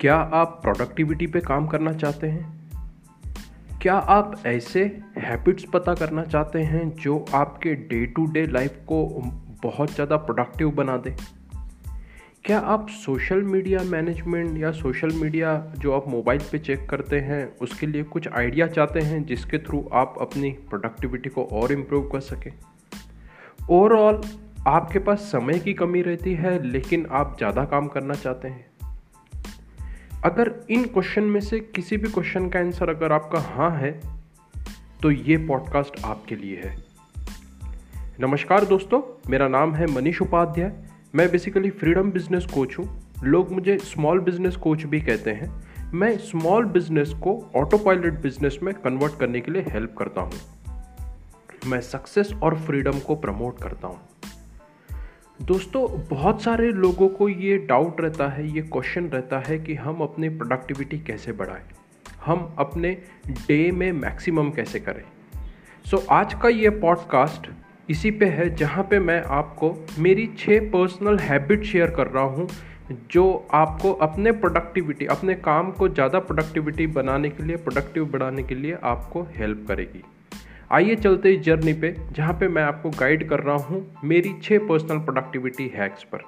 क्या आप प्रोडक्टिविटी पे काम करना चाहते हैं? क्या आप ऐसे हैबिट्स पता करना चाहते हैं जो आपके डे टू डे लाइफ को बहुत ज़्यादा प्रोडक्टिव बना दें? क्या आप सोशल मीडिया मैनेजमेंट या सोशल मीडिया जो आप मोबाइल पे चेक करते हैं, उसके लिए कुछ आइडिया चाहते हैं जिसके थ्रू आप अपनी प्रोडक्टिविटी को और इम्प्रूव कर सकें? ओवरऑल आपके पास समय की कमी रहती है, लेकिन आप ज़्यादा काम करना चाहते हैं। अगर इन क्वेश्चन में से किसी भी क्वेश्चन का आंसर अगर आपका हाँ है तो ये पॉडकास्ट आपके लिए है। नमस्कार दोस्तों, मेरा नाम है मनीष उपाध्याय। मैं बेसिकली फ्रीडम बिज़नेस कोच हूँ। लोग मुझे स्मॉल बिज़नेस कोच भी कहते हैं। मैं स्मॉल बिज़नेस को ऑटो पायलट बिज़नेस में कन्वर्ट करने के लिए हेल्प करता हूँ। मैं सक्सेस और फ्रीडम को प्रमोट करता हूँ। दोस्तों बहुत सारे लोगों को ये डाउट रहता है ये क्वेश्चन रहता है कि हम अपनी प्रोडक्टिविटी कैसे बढ़ाएँ? हम अपने डे में मैक्सिमम कैसे करें? सो so, आज का ये पॉडकास्ट इसी पे है जहाँ पे मैं आपको मेरी छः पर्सनल हैबिट शेयर कर रहा हूँ जो आपको अपने प्रोडक्टिविटी अपने काम को ज़्यादा प्रोडक्टिविटी बनाने के लिए प्रोडक्टिव बढ़ाने के लिए आपको हेल्प करेगी। आइए चलते इस जर्नी पे, जहाँ पे मैं आपको गाइड कर रहा हूँ मेरी छः पर्सनल प्रोडक्टिविटी हैक्स पर।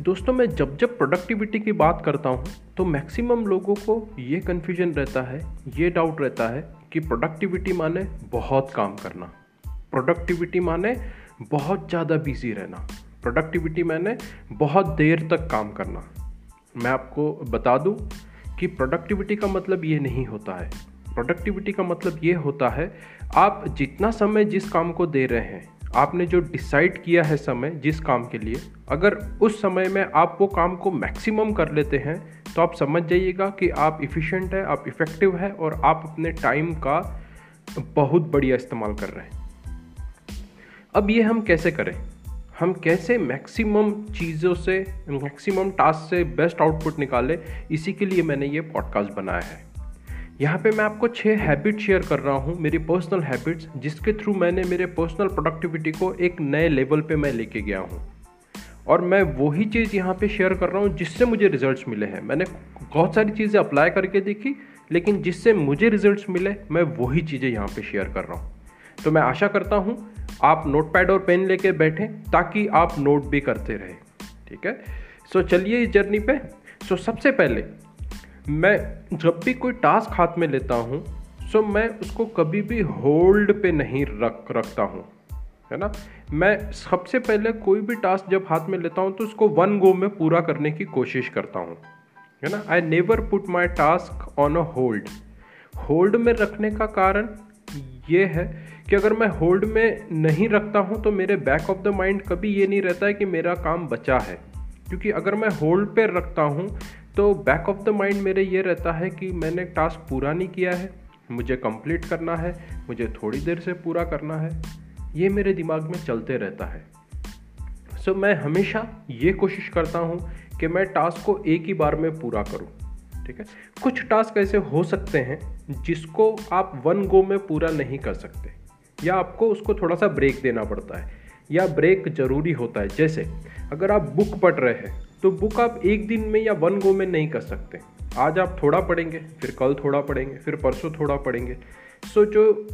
दोस्तों, मैं जब जब प्रोडक्टिविटी की बात करता हूँ तो मैक्सिमम लोगों को ये कन्फ्यूज़न रहता है, ये डाउट रहता है कि प्रोडक्टिविटी माने बहुत काम करना। प्रोडक्टिविटी माने बहुत ज़्यादा बिज़ी रहना। प्रोडक्टिविटी माने बहुत देर तक काम करना। मैं आपको बता दूँ कि प्रोडक्टिविटी का मतलब ये नहीं होता है प्रोडक्टिविटी का मतलब ये होता है, आप जितना समय जिस काम को दे रहे हैं, आपने जो डिसाइड किया है समय जिस काम के लिए, अगर उस समय में आप वो काम को मैक्सिमम कर लेते हैं तो आप समझ जाइएगा कि आप इफ़िशेंट है, आप इफ़ेक्टिव है और आप अपने टाइम का बहुत बढ़िया इस्तेमाल कर रहे हैं। अब ये हम कैसे करें? हम कैसे मैक्सिमम चीज़ों से मैक्सिमम टास्क से बेस्ट आउटपुट निकालें? इसी के लिए मैंने ये पॉडकास्ट बनाया है। यहाँ पे मैं आपको छः हैबिट शेयर कर रहा हूँ, मेरी पर्सनल हैबिट्स जिसके थ्रू मैंने मेरे पर्सनल प्रोडक्टिविटी को एक नए लेवल पे मैं लेके गया हूँ। और मैं वही चीज़ यहाँ पे शेयर कर रहा हूँ, जिससे मुझे रिजल्ट्स मिले हैं। मैंने बहुत सारी चीज़ें अप्लाई करके देखी, लेकिन जिससे मुझे रिजल्ट्स मिले, मैं वही चीज़ें यहाँ पे शेयर कर रहा हूँ। तो मैं आशा करता हूँ, आप नोट पैड और पेन लेके बैठें, ताकि आप नोट भी करते रहें। ठीक है? सो चलिए इस जर्नी पे। सो सबसे पहले मैं जब भी कोई टास्क हाथ में लेता हूँ सो मैं उसको कभी भी होल्ड पे नहीं रख, रखता हूँ, है ना? मैं सबसे पहले कोई भी टास्क जब हाथ में लेता हूँ तो उसको वन गो में पूरा करने की कोशिश करता हूँ, है ना? I never put my task on a hold hold में रखने का कारण ये है कि अगर मैं होल्ड में नहीं रखता हूँ तो मेरे बैक ऑफ़ द माइंड कभी ये नहीं रहता है कि मेरा काम बचा है, क्योंकि अगर मैं होल्ड पे रखता हूँ तो बैक ऑफ़ द माइंड मेरे ये रहता है कि मैंने टास्क पूरा नहीं किया है मुझे कंप्लीट करना है मुझे थोड़ी देर से पूरा करना है ये मेरे दिमाग में चलते रहता है। सो so, मैं हमेशा ये कोशिश करता हूँ कि मैं टास्क को एक ही बार में पूरा करूँ ठीक है? कुछ टास्क ऐसे हो सकते हैं जिसको आप वन गो में पूरा नहीं कर सकते या आपको उसको थोड़ा सा ब्रेक देना पड़ता है या ब्रेक ज़रूरी होता है। जैसे अगर आप बुक पढ़ रहे हैं तो बुक आप एक दिन में या वन गो में नहीं कर सकते। आज आप थोड़ा पढ़ेंगे फिर कल थोड़ा पढ़ेंगे फिर परसों थोड़ा पढ़ेंगे। सो जो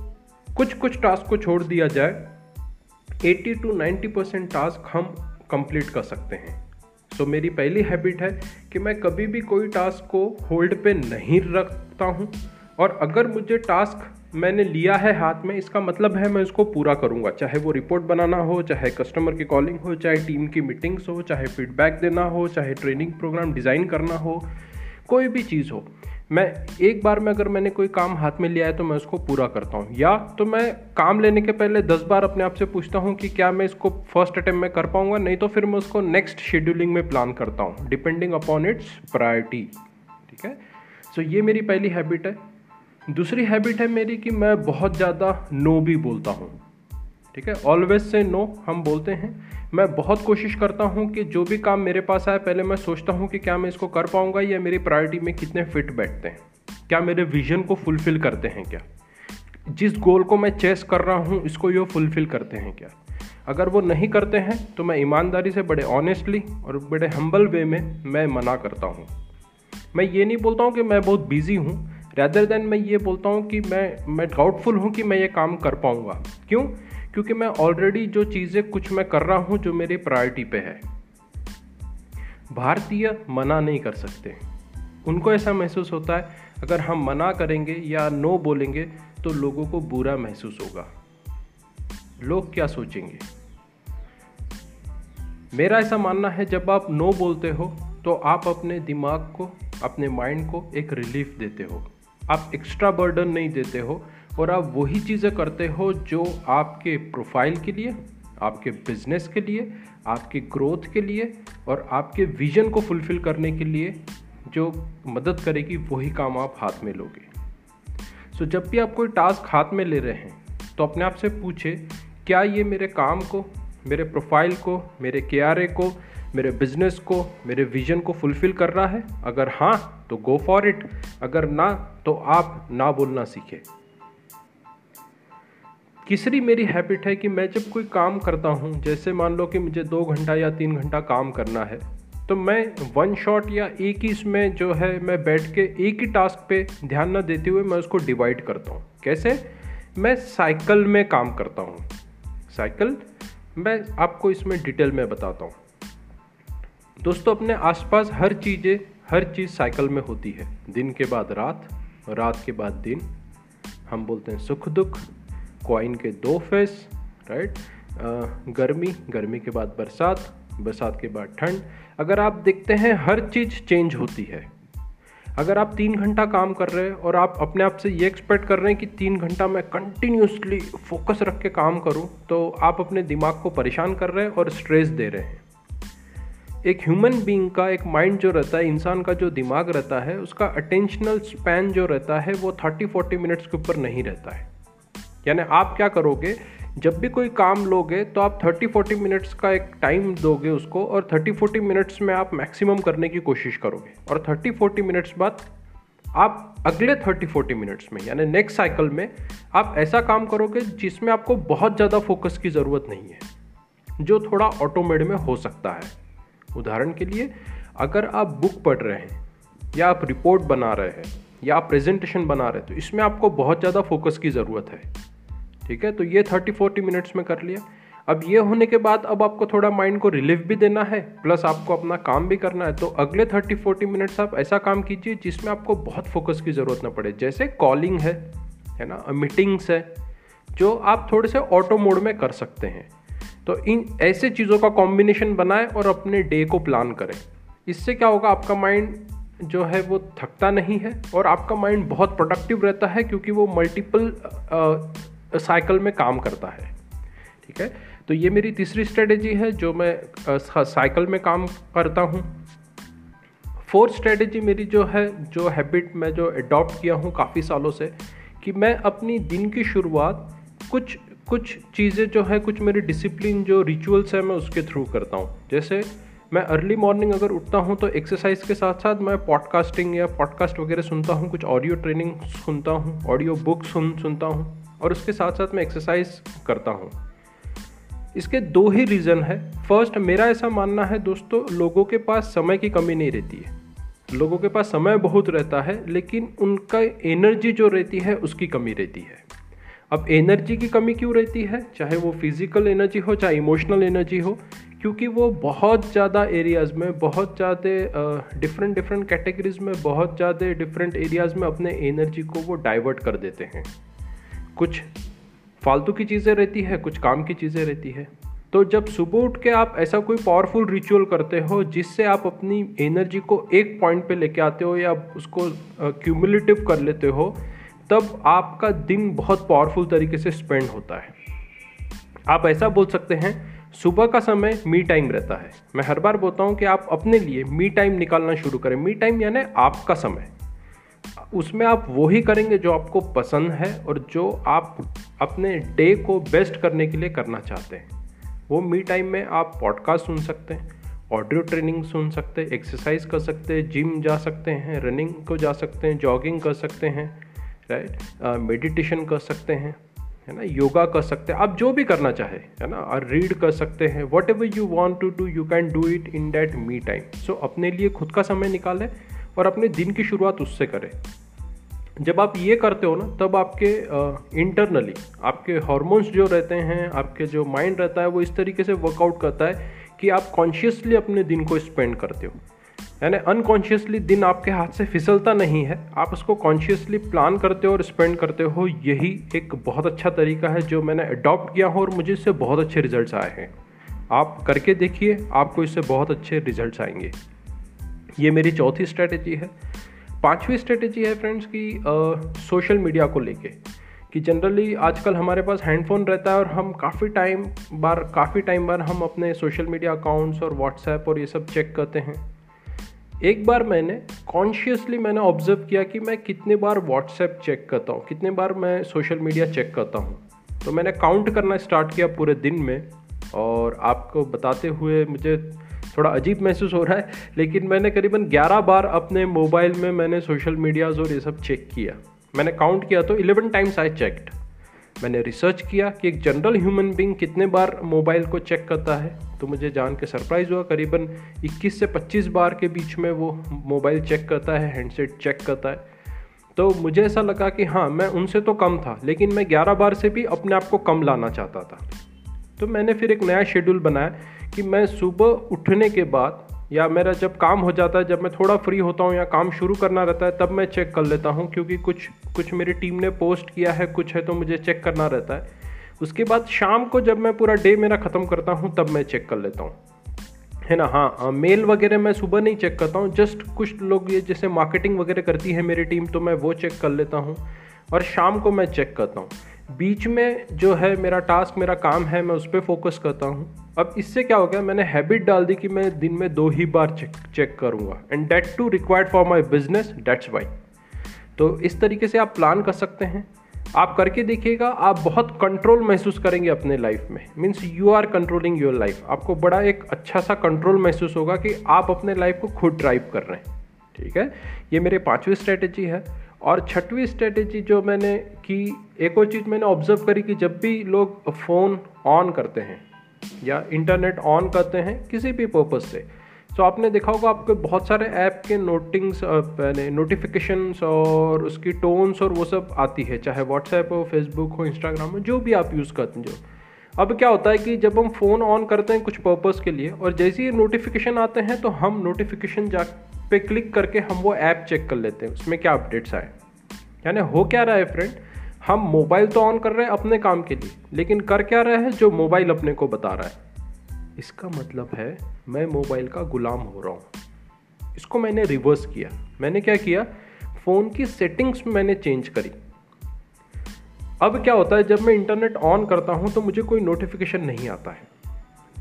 कुछ कुछ टास्क को छोड़ दिया जाए 80 टू 90 परसेंट टास्क हम कंप्लीट कर सकते हैं। सो so, मेरी पहली हैबिट है कि मैं कभी भी कोई टास्क को होल्ड पे नहीं रखता हूँ। और अगर मुझे टास्क मैंने लिया है हाथ में इसका मतलब है मैं इसको पूरा करूँगा। चाहे वो रिपोर्ट बनाना हो चाहे कस्टमर की कॉलिंग हो चाहे टीम की मीटिंग्स हो चाहे फीडबैक देना हो चाहे ट्रेनिंग प्रोग्राम डिज़ाइन करना हो कोई भी चीज़ हो। मैं एक बार में अगर मैंने कोई काम हाथ में लिया है तो मैं उसको पूरा करता हूँ। या तो मैं काम लेने के पहले दस बार अपने आप से पूछता हूँ कि क्या मैं इसको फ़र्स्ट अटैम्प में कर पाऊँगा नहीं तो फिर मैं उसको नेक्स्ट शेड्यूलिंग में प्लान करता हूँ डिपेंडिंग अपॉन इट्स प्रायोरिटी ठीक है? सो so, ये मेरी पहली हैबिट है। दूसरी हैबिट है मेरी कि मैं बहुत ज़्यादा नो भी बोलता हूँ। ठीक है? ऑलवेज से नो हम बोलते हैं। मैं बहुत कोशिश करता हूँ कि जो भी काम मेरे पास आए, पहले मैं सोचता हूँ कि क्या मैं इसको कर पाऊँगा या मेरी प्रायोरिटी में कितने फिट बैठते हैं। क्या मेरे विजन को फुलफ़िल करते हैं क्या? जिस गोल को मैं चेस कर रहा हूँ, इसको ये फुलफ़िल करते हैं क्या? अगर वो नहीं करते हैं तो मैं ईमानदारी से बड़े ऑनेस्टली और बड़े हम्बल वे में मैं मना करता हूँ। मैं ये नहीं बोलता हूँ कि मैं बहुत बिज़ी हूँ रैदर देन मैं ये बोलता हूँ कि मैं मैं डाउटफुल हूँ कि मैं ये काम कर पाऊँगा। क्यों? क्योंकि मैं ऑलरेडी जो चीज़ें कुछ मैं कर रहा हूँ, जो मेरी प्रायोरिटी पे है, भारतीय मना नहीं कर सकते। उनको ऐसा महसूस होता है, अगर हम मना करेंगे या नो बोलेंगे तो लोगों को बुरा महसूस होगा। लोग क्या सोचेंगे? मेरा ऐसा मानना है, जब आप नो बोलते हो तो आप अपने दिमाग को, अपने माइंड को एक रिलीफ देते हो। आप एक्स्ट्रा बर्डन नहीं देते हो और आप वही चीज़ें करते हो जो आपके प्रोफ़ाइल के लिए आपके बिज़नेस के लिए आपके ग्रोथ के लिए और आपके विजन को फुलफिल करने के लिए जो मदद करेगी वही काम आप हाथ में लोगे। सो so, जब भी आप कोई टास्क हाथ में ले रहे हैं तो अपने आप से पूछे क्या ये मेरे काम को मेरे प्रोफ़ाइल को मेरे के को मेरे बिज़नेस को, मेरे विजन को फुलफिल कर रहा है? अगर हाँ तो गो फॉर इट अगर ना तो आप ना बोलना सीखें। तीसरी मेरी हैबिट है कि मैं जब कोई काम करता हूँ, जैसे मान लो कि मुझे दो घंटा या तीन घंटा काम करना है तो मैं वन शॉट या एक ही इसमें जो है, मैं बैठ के एक ही टास्क पे ध्यान न देते हुए मैं उसको डिवाइड करता हूँ। कैसे? मैं साइकिल में काम करता हूँ। साइकिल मैं आपको इसमें डिटेल में बताता हूँ। दोस्तों, अपने आसपास हर चीज़ें, हर चीज़ साइकिल में होती है। दिन के बाद रात रात के बाद दिन। हम बोलते हैं सुख दुख कॉइन के दो फेस राइट गर्मी गर्मी के बाद बरसात बरसात के बाद ठंड। अगर आप देखते हैं हर चीज़ चेंज होती है। अगर आप तीन घंटा काम कर रहे हैं और आप अपने आप से ये एक्सपेक्ट कर रहे हैं कि तीन घंटा मैं कंटिन्यूसली फोकस रख के काम करूँ तो आप अपने दिमाग को परेशान कर रहे हैं और स्ट्रेस दे रहे हैं। एक ह्यूमन बीइंग का एक माइंड जो रहता है, इंसान का जो दिमाग रहता है, उसका अटेंशनल स्पैन जो रहता है, वो थर्टी फोर्टी मिनट्स के ऊपर नहीं रहता है। यानी आप क्या करोगे, जब भी कोई काम लोगे तो आप थर्टी फोर्टी मिनट्स का एक टाइम दोगे उसको और थर्टी फोर्टी मिनट्स में आप मैक्सिमम करने की कोशिश करोगे। और थर्टी फोर्टी मिनट्स बाद आप अगले थर्टी फोर्टी मिनट्स में, यानी नेक्स्ट साइकिल में, आप ऐसा काम करोगे जिसमें आपको बहुत ज़्यादा फोकस की ज़रूरत नहीं है, जो थोड़ा ऑटोमेड में हो सकता है। उदाहरण के लिए, अगर आप बुक पढ़ रहे हैं, या आप रिपोर्ट बना रहे हैं, या आप प्रेजेंटेशन बना रहे हैं तो इसमें आपको बहुत ज़्यादा फोकस की ज़रूरत है। ठीक है? तो ये थर्टी फोर्टी मिनट्स में कर लिया। अब ये होने के बाद अब आपको थोड़ा माइंड को रिलीफ भी देना है प्लस आपको अपना काम भी करना है। तो अगले थर्टी फोर्टी मिनट्स आप ऐसा काम कीजिए जिसमें आपको बहुत फोकस की ज़रूरत ना पड़े। जैसे कॉलिंग है है ना? मीटिंग्स है, जो आप थोड़े से ऑटो मोड में कर सकते हैं। तो इन ऐसे चीज़ों का कॉम्बिनेशन बनाएँ और अपने डे को प्लान करें। इससे क्या होगा, आपका माइंड जो है वो थकता नहीं है और आपका माइंड बहुत प्रोडक्टिव रहता है क्योंकि वो मल्टीपल साइकिल में काम करता है। ठीक है? तो ये मेरी तीसरी स्ट्रेटेजी है जो मैं साइकिल में काम करता हूँ। फोर्थ स्ट्रेटेजी मेरी जो है, जो हैबिट मैं जो एडॉप्ट किया हूँ काफ़ी सालों से, कि मैं अपनी दिन की शुरुआत कुछ कुछ चीज़ें जो है, कुछ मेरी डिसिप्लिन जो रिचुअल्स है, मैं उसके थ्रू करता हूँ। जैसे मैं अर्ली मॉर्निंग अगर उठता हूँ तो एक्सरसाइज के साथ साथ मैं पॉडकास्टिंग या पॉडकास्ट वगैरह सुनता हूँ, कुछ ऑडियो ट्रेनिंग सुनता हूँ ऑडियो बुक सुन, सुनता हूँ और उसके साथ साथ मैं एक्सरसाइज करता हूँ। इसके दो ही रीज़न है। फ़र्स्ट मेरा ऐसा मानना है दोस्तों, लोगों के पास समय की कमी नहीं रहती है। लोगों के पास समय बहुत रहता है, लेकिन उनका एनर्जी जो रहती है, उसकी कमी रहती है। अब एनर्जी की कमी क्यों रहती है? चाहे वो फ़िज़िकल एनर्जी हो, चाहे इमोशनल एनर्जी हो, क्योंकि वो बहुत ज़्यादा एरियाज़ में, बहुत ज़्यादा डिफरेंट डिफरेंट कैटेगरीज में, बहुत ज़्यादा डिफरेंट एरियाज़ में अपने एनर्जी को वो डाइवर्ट कर देते हैं। कुछ फालतू की चीज़ें रहती है, कुछ काम की चीज़ें रहती है। तो जब सुबह उठ के आप ऐसा कोई पावरफुल रिचुअल करते हो, जिससे आप अपनी एनर्जी को एक पॉइंट पे लेके आते हो या उसको क्यूमुलेटिव कर लेते हो तब आपका दिन बहुत पावरफुल तरीके से स्पेंड होता है। आप ऐसा बोल सकते हैं, सुबह का समय मी टाइम रहता है। मैं हर बार बोलता हूँ कि आप अपने लिए मी टाइम निकालना शुरू करें। मी टाइम यानी आपका समय। उसमें आप वही करेंगे जो आपको पसंद है और जो आप अपने डे को बेस्ट करने के लिए करना चाहते हैं। वो मी टाइम में आप पॉडकास्ट सुन सकते हैं ऑडियो ट्रेनिंग सुन सकते हैं एक्सरसाइज कर सकते हैं जिम जा सकते हैं रनिंग को जा सकते हैं जॉगिंग कर सकते हैं। राइट मेडिटेशन कर सकते हैं, है ना योगा कर सकते हैं, आप जो भी करना चाहे, है ना, और रीड कर सकते हैं whatever you want to do you can do it in that me time so अपने लिए खुद का समय निकालें और अपने दिन की शुरुआत उससे करें। जब आप ये करते हो ना, तब आपके इंटरनली आपके हॉर्मोन्स जो रहते हैं, आपके जो माइंड रहता है, वो इस तरीके से वर्कआउट करता है कि आप कॉन्शियसली अपने दिन को स्पेंड करते हो। यानी अनकॉन्शियसली दिन आपके हाथ से फिसलता नहीं है, आप उसको कॉन्शियसली प्लान करते हो और स्पेंड करते हो, यही एक बहुत अच्छा तरीका है जो मैंने अडॉप्ट किया हो और मुझे इससे बहुत अच्छे रिजल्ट्स आए हैं। आप करके देखिए, आपको इससे बहुत अच्छे रिजल्ट्स आएँगे। ये मेरी चौथी स्ट्रेटेजी है। पांचवी स्ट्रेटेजी है फ्रेंड्स की सोशल मीडिया को लेके कि जनरली आजकल हमारे पास हैंडफोन रहता है और हम काफ़ी टाइम बार, काफ़ी टाइम बार हम अपने सोशल मीडिया अकाउंट्स और व्हाट्सएप और ये सब चेक करते हैं। एक बार मैंने कॉन्शियसली मैंने ऑब्ज़र्व किया कि मैं कितने बार व्हाट्सएप चेक करता हूँ, कितने बार मैं सोशल मीडिया चेक करता हूँ। तो मैंने काउंट करना स्टार्ट किया पूरे दिन में और आपको बताते हुए मुझे थोड़ा अजीब महसूस हो रहा है, लेकिन मैंने करीबन 11 बार अपने मोबाइल में मैंने सोशल मीडियाज़ और ये सब चेक किया। मैंने काउंट किया तो 11 टाइम्स आई चेकड मैंने रिसर्च किया कि एक जनरल ह्यूमन बींग कितने बार मोबाइल को चेक करता है। तो मुझे जान के सरप्राइज़ हुआ। करीबन 21 से 25 बार के बीच में वो मोबाइल चेक करता है, हैंडसेट चेक करता है। तो मुझे ऐसा लगा कि हाँ मैं उनसे तो कम था, लेकिन मैं 11 बार से भी अपने आप को कम लाना चाहता था। तो मैंने फिर एक नया शेड्यूल बनाया कि मैं सुबह उठने के बाद या मेरा जब काम हो जाता है, जब मैं थोड़ा फ्री होता हूँ या काम शुरू करना रहता है, तब मैं चेक कर लेता हूँ, क्योंकि कुछ कुछ मेरी टीम ने पोस्ट किया है, कुछ है तो मुझे चेक करना रहता है। उसके बाद शाम को जब मैं पूरा डे मेरा ख़त्म करता हूँ, तब मैं चेक कर लेता हूँ। है ना? हाँ मेल वगैरह मैं सुबह नहीं चेक करता हूँ जस्ट कुछ लोग ये जैसे मार्केटिंग वगैरह करती है मेरी टीम तो मैं वो चेक कर लेता हूँ और शाम को मैं चेक करता हूँ। बीच में जो है मेरा टास्क मेरा काम है, मैं उस पर फोकस करता हूँ। अब इससे क्या हो गया, मैंने हैबिट डाल दी कि मैं दिन में दो ही बार चेक चेक करूँगा। And that too required for my business that's why तो इस तरीके से आप प्लान कर सकते हैं। आप करके देखिएगा, आप बहुत कंट्रोल महसूस करेंगे अपने लाइफ में। Means you are controlling your life आपको बड़ा एक अच्छा सा कंट्रोल महसूस होगा कि आप अपने लाइफ को खुद ड्राइव कर रहे हैं। ठीक है? ये मेरे पाँचवीं स्ट्रेटेजी है। और छठवीं स्ट्रेटेजी जो मैंने की, एक और चीज़ मैंने ऑब्ज़र्व करी कि जब भी लोग फ़ोन ऑन करते हैं या इंटरनेट ऑन करते हैं, किसी भी पर्पज़ से तो आपने देखा होगा आपके बहुत सारे ऐप के नोटिंग्स नोटिफिकेशंस और उसकी टोन्स और वो सब आती है, चाहे व्हाट्सएप हो फेसबुक हो इंस्टाग्राम हो, जो भी आप यूज़ करते हैं। जो अब क्या होता है कि जब हम फ़ोन ऑन करते हैं कुछ पर्पज़ के लिए और जैसे ही नोटिफिकेशन आते हैं तो हम नोटिफिकेशन जा, पे क्लिक करके हम वो ऐप चेक कर लेते हैं, उसमें क्या अपडेट्स आए। यानी हो क्या रहा है फ्रेंड हम मोबाइल तो ऑन कर रहे हैं अपने काम के लिए, लेकिन कर क्या रहे हैं जो मोबाइल अपने को बता रहा है। इसका मतलब है मैं मोबाइल का गुलाम हो रहा हूँ। इसको मैंने रिवर्स किया। मैंने क्या किया? फ़ोन की सेटिंग्स मैंने चेंज करी। अब क्या होता है, जब मैं इंटरनेट ऑन करता हूँ तो मुझे कोई नोटिफिकेशन नहीं आता है।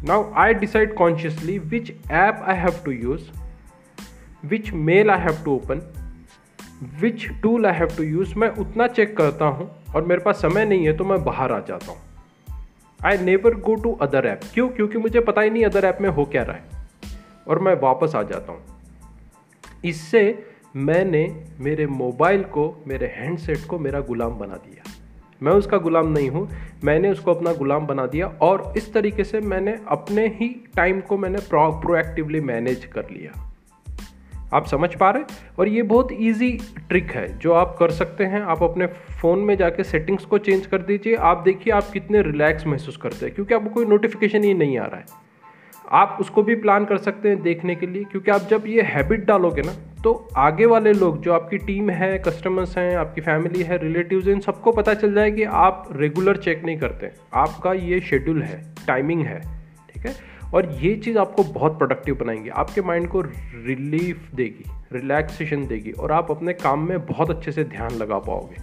Now I decide consciously which app I have to use which mail I have to open which tool I have to use मैं उतना चेक करता हूँ और मेरे पास समय नहीं है तो मैं बाहर आ जाता हूँ। I never go to other app क्यों? क्योंकि मुझे पता ही नहीं अदर ऐप में हो क्या रहा है। और मैं वापस आ जाता हूँ। इससे मैंने मेरे मोबाइल को, मेरे हैंडसेट को मेरा गुलाम बना दिया। मैं उसका गुलाम नहीं हूँ। मैंने उसको अपना गुलाम बना दिया और इस तरीके से मैंने अपने ही टाइम को मैंने प्रो प्रोएक्टिवली मैनेज कर लिया। आप समझ पा रहे और ये बहुत इजी ट्रिक है, जो आप कर सकते हैं। आप अपने फ़ोन में जाके सेटिंग्स को चेंज कर दीजिए। आप देखिए आप कितने रिलैक्स महसूस करते हैं, क्योंकि आपको कोई नोटिफिकेशन ही नहीं आ रहा है। आप उसको भी प्लान कर सकते हैं देखने के लिए, क्योंकि आप जब ये हैबिट डालोगे ना तो आगे वाले लोग, जो आपकी टीम है कस्टमर्स हैं, आपकी फैमिली है रिलेटिव्स हैं, इन सबको पता चल जाए कि आप रेगुलर चेक नहीं करते आपका ये शेड्यूल है टाइमिंग है, ठीक है? और ये चीज़ आपको बहुत प्रोडक्टिव बनाएँगे। आपके माइंड को रिलीफ देगी रिलैक्सेशन देगी और आप अपने काम में बहुत अच्छे से ध्यान लगा पाओगे।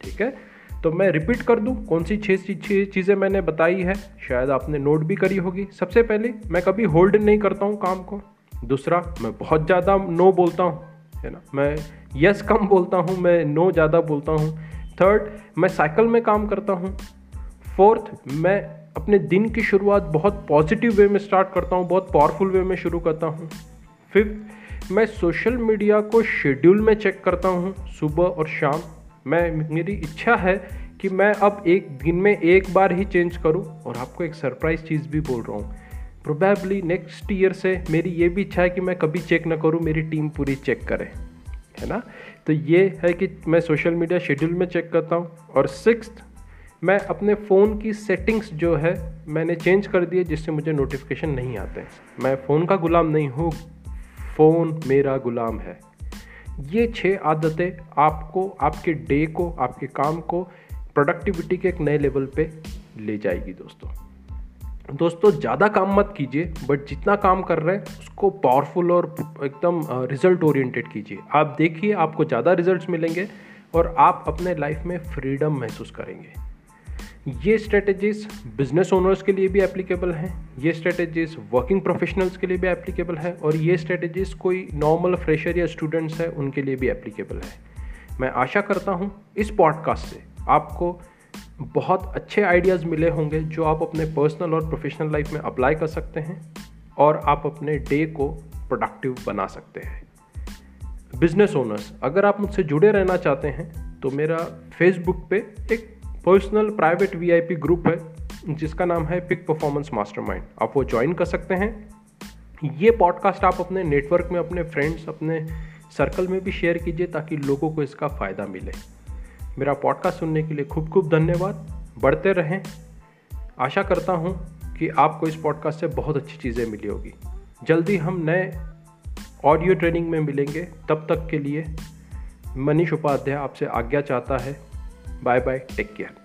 ठीक है? तो मैं रिपीट कर दूँ, कौन सी छः छः चीज़ें मैंने बताई है? शायद आपने नोट भी करी होगी। सबसे पहले, मैं कभी होल्ड नहीं करता हूँ काम को। दूसरा, मैं बहुत ज़्यादा नो बोलता हूँ, है ना? मैं यस कम बोलता हूँ, मैं नो ज़्यादा बोलता हूँ। थर्ड मैं साइकिल में काम करता हूँ। फोर्थ मैं अपने दिन की शुरुआत बहुत पॉजिटिव वे में स्टार्ट करता हूँ, बहुत पावरफुल वे में शुरू करता हूँ। फिफ्थ मैं सोशल मीडिया को शेड्यूल में चेक करता हूँ, सुबह और शाम। मैं, मेरी इच्छा है कि मैं अब एक दिन में एक बार ही चेंज करूँ और आपको एक सरप्राइज़ चीज़ भी बोल रहा हूँ। प्रोबेबली नेक्स्ट ईयर से मेरी ये भी इच्छा है कि मैं कभी चेक ना करूँ, मेरी टीम पूरी चेक करे, है ना? तो ये है कि मैं सोशल मीडिया शेड्यूल में चेक करता हूँ। और सिक्स मैं अपने फ़ोन की सेटिंग्स जो है, मैंने चेंज कर दिए जिससे मुझे नोटिफिकेशन नहीं आते मैं फ़ोन का गुलाम नहीं हूँ, फ़ोन मेरा गुलाम है। ये छः आदतें आपको, आपके डे को, आपके काम को प्रोडक्टिविटी के एक नए लेवल पे ले जाएगी दोस्तों। दोस्तों, ज़्यादा काम मत कीजिए बट जितना काम कर रहे हैं, उसको पावरफुल और एकदम रिज़ल्ट ओरिएंटेड कीजिए। आप देखिए, आपको ज़्यादा रिजल्ट्स मिलेंगे और आप अपने लाइफ में फ्रीडम महसूस करेंगे। ये स्ट्रेटजीज बिज़नेस ओनर्स के लिए भी एप्लीकेबल हैं, ये स्ट्रेटजीज वर्किंग प्रोफेशनल्स के लिए भी एप्लीकेबल है और ये स्ट्रेटजीज कोई नॉर्मल फ्रेशर या स्टूडेंट्स हैं, उनके लिए भी एप्लीकेबल है। मैं आशा करता हूँ इस पॉडकास्ट से आपको बहुत अच्छे आइडियाज़ मिले होंगे जो आप अपने पर्सनल और प्रोफेशनल लाइफ में अप्लाई कर सकते हैं और आप अपने डे को प्रोडक्टिव बना सकते हैं। बिज़नेस ओनर्स अगर आप मुझसे जुड़े रहना चाहते हैं तो मेरा फेसबुक पे एक पर्सनल प्राइवेट वीआईपी ग्रुप है, जिसका नाम है पिक परफॉर्मेंस मास्टरमाइंड आप वो ज्वाइन कर सकते हैं। ये पॉडकास्ट आप अपने नेटवर्क में, अपने फ्रेंड्स अपने सर्कल में भी शेयर कीजिए ताकि लोगों को इसका फ़ायदा मिले। मेरा पॉडकास्ट सुनने के लिए खूब खूब धन्यवाद। बढ़ते रहें। आशा करता हूँ कि आपको इस पॉडकास्ट से बहुत अच्छी चीज़ें मिली होगी। जल्दी हम नए ऑडियो ट्रेनिंग में मिलेंगे। तब तक के लिए मनीष उपाध्याय आपसे आज्ञा चाहता है बाय बाय टेक केयर